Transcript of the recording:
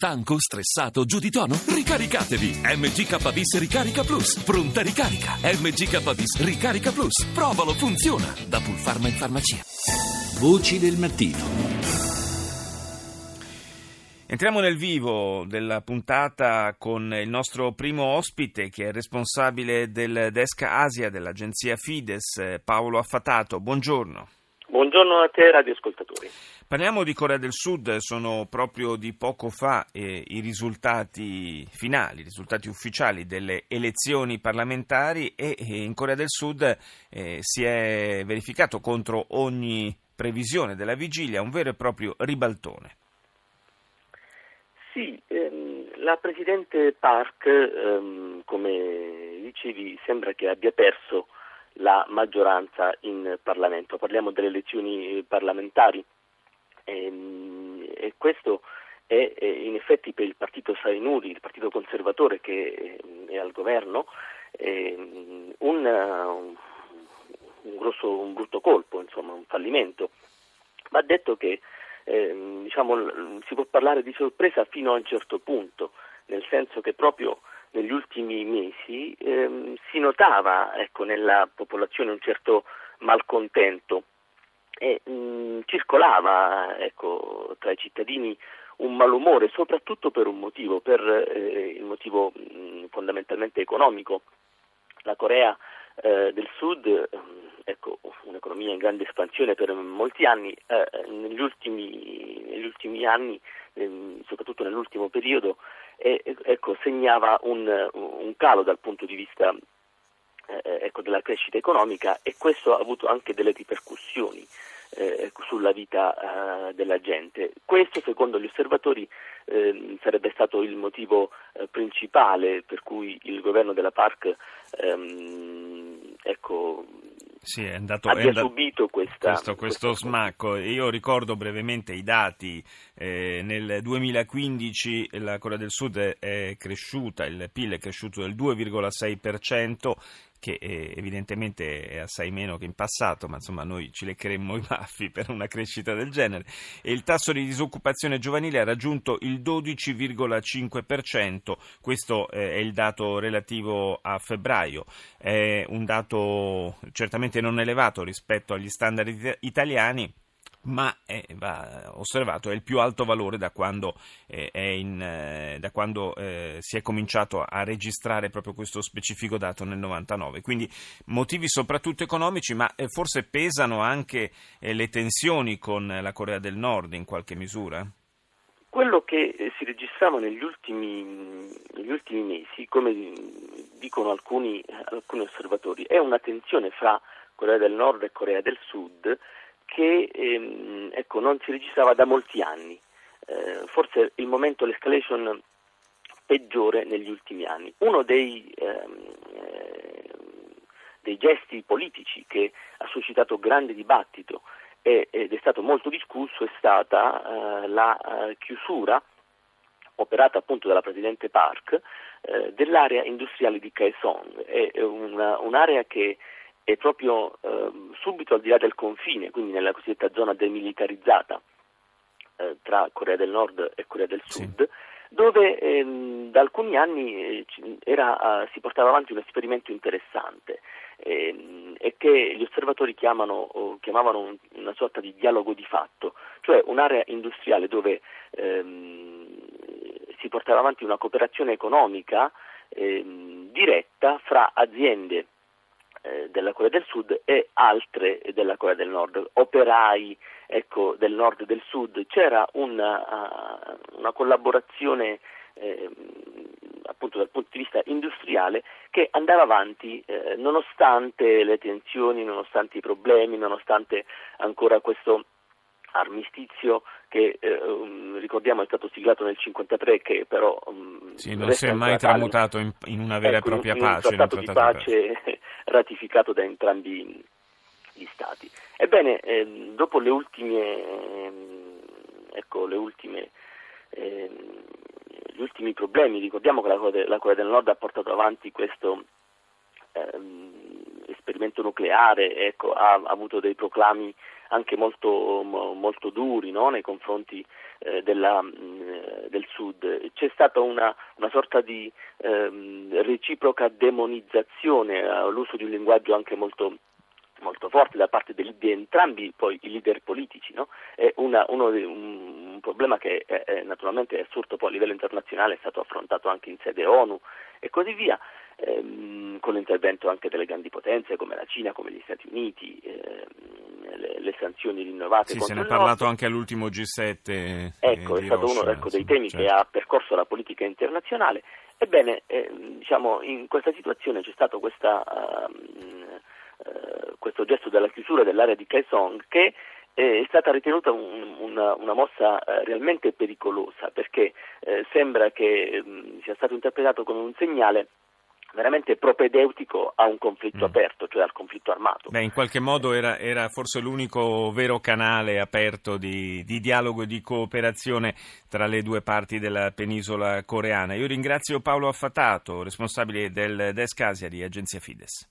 Stanco, stressato, giù di tono? Ricaricatevi! MGKBIS Ricarica Plus. Pronta ricarica. MGKBIS Ricarica Plus. Provalo, funziona. Da Pulpharma in farmacia. Voci del mattino. Entriamo nel vivo della puntata con il nostro primo ospite che è responsabile del desk Asia dell'agenzia Fides, Paolo Affatato. Buongiorno. Buongiorno a te radioascoltatori. Parliamo di Corea del Sud, sono proprio di poco fa eh, i risultati finali, i risultati ufficiali delle elezioni parlamentari e, e in Corea del Sud eh, si è verificato contro ogni previsione della vigilia un vero e proprio ribaltone. Sì, ehm, la Presidente Park, ehm, come dicevi, sembra che abbia perso la maggioranza in Parlamento. Parliamo delle elezioni parlamentari e, ehm, e questo è, è, in effetti per il partito Sainuri, il partito conservatore che è al governo, un, un, grosso, un brutto colpo, insomma, un fallimento. Va detto che eh, diciamo, si può parlare di sorpresa fino a un certo punto, nel senso che proprio negli ultimi mesi ehm, si notava ecco, nella popolazione un certo malcontento e mh, mm, circolava ecco, tra i cittadini un malumore, soprattutto per un motivo, per eh, il motivo mh, mm, fondamentalmente economico. La Corea eh, del Sud, mm, ecco, un'economia in grande espansione per molti anni, eh, negli, ultimi, negli, ultimi, anni, ehm, soprattutto nell'ultimo periodo, ecco, segnava un, un, calo dal punto di vista eh, ecco, della crescita economica e questo ha avuto anche delle ripercussioni eh, sulla vita eh, della gente. Questo, secondo gli osservatori, ehm, sarebbe stato il motivo eh, principale per cui il governo della PARC ehm, ecco, sì, è andato, abbia è andato, subito questa, questo, questo smacco. Io ricordo brevemente i dati. Eh, nel 2015 la Corea del Sud è cresciuta, il PIL è cresciuto del 2,6%, che evidentemente è assai meno che in passato, ma insomma noi ci leccheremmo i baffi per una crescita del genere, e il tasso di disoccupazione giovanile ha raggiunto il 12,5%, questo eh, è il dato relativo a febbraio, è un dato certamente non elevato rispetto agli standard italiani ma è, va osservato, è il più alto valore da quando, eh, in, eh, da quando eh, si è cominciato a registrare proprio questo specifico dato nel 99. Quindi motivi soprattutto economici, ma eh, forse pesano anche eh, le tensioni con la Corea del Nord in qualche misura? Quello che eh, si registrava negli ultimi, negli ultimi mesi, come dicono alcuni, alcuni osservatori, è una tensione fra Corea del Nord e Corea del Sud che ehm, ecco, non si registrava da molti anni. Eh, forse il momento l'escalation peggiore negli ultimi anni. Uno dei, ehm, eh, dei gesti politici che ha suscitato grande dibattito ed è stato molto discusso è stata eh, la eh, chiusura operata appunto dalla Presidente Park eh, dell'area industriale di Kaesong. È una, un'area che è proprio eh, subito al di là del confine, quindi nella cosiddetta zona demilitarizzata eh, tra Corea del Nord e Corea del Sud, sì. dove ehm, da alcuni anni eh, era, si portava avanti un esperimento interessante ehm, e che gli osservatori chiamano, chiamavano una sorta di dialogo di fatto, cioè un'area industriale dove ehm, si portava avanti una cooperazione economica ehm, diretta fra aziende eh, della Corea del Sud e altre della Corea del Nord, operai ecco, del nord e del sud, c'era una, uh, una collaborazione eh, appunto dal punto di vista industriale che andava avanti eh, nonostante le tensioni, nonostante i problemi, nonostante ancora questo armistizio che eh, um, ricordiamo è stato siglato nel 1953 che però um, sì, non si è mai tramutato in, in, una vera ecco, e propria in, pace in un trattato, di pace ratificato da entrambi gli stati. Ebbene eh, dopo le ultime eh, ecco le ultime ehm, gli ultimi problemi ricordiamo che la Corea, la Corea del Nord ha portato avanti questo ehm, esperimento nucleare ecco, ha, ha avuto dei proclami anche molto, molto duri no? nei confronti eh, della, mh, mm, del Sud. c'è stata una, una sorta di ehm, reciproca demonizzazione all'uso di un linguaggio anche molto molto forte da parte di, di entrambi poi i leader politici, no? è una, uno, un, un, problema che è, è, naturalmente è assurdo poi a livello internazionale, è stato affrontato anche in sede ONU e così via, ehm, con l'intervento anche delle grandi potenze come la Cina, come gli Stati Uniti, ehm, le, le, sanzioni rinnovate. Sì, se ne è parlato anche all'ultimo G7. Eh, ecco, è stato Osha, uno ecco, dei temi certo. che ha percorso la politica internazionale. Ebbene, eh, diciamo, in questa situazione c'è stato questa... Uh, eh, questo gesto della chiusura dell'area di Kaesong che è stata ritenuta un, una, una, mossa eh, realmente pericolosa perché eh, sembra che mh, mm, sia stato interpretato come un segnale veramente propedeutico a un conflitto mm. aperto, cioè al conflitto armato. Beh, in qualche modo era, era forse l'unico vero canale aperto di, di, dialogo e di cooperazione tra le due parti della penisola coreana. Io ringrazio Paolo Affatato, responsabile del Desk Asia di Agenzia Fides.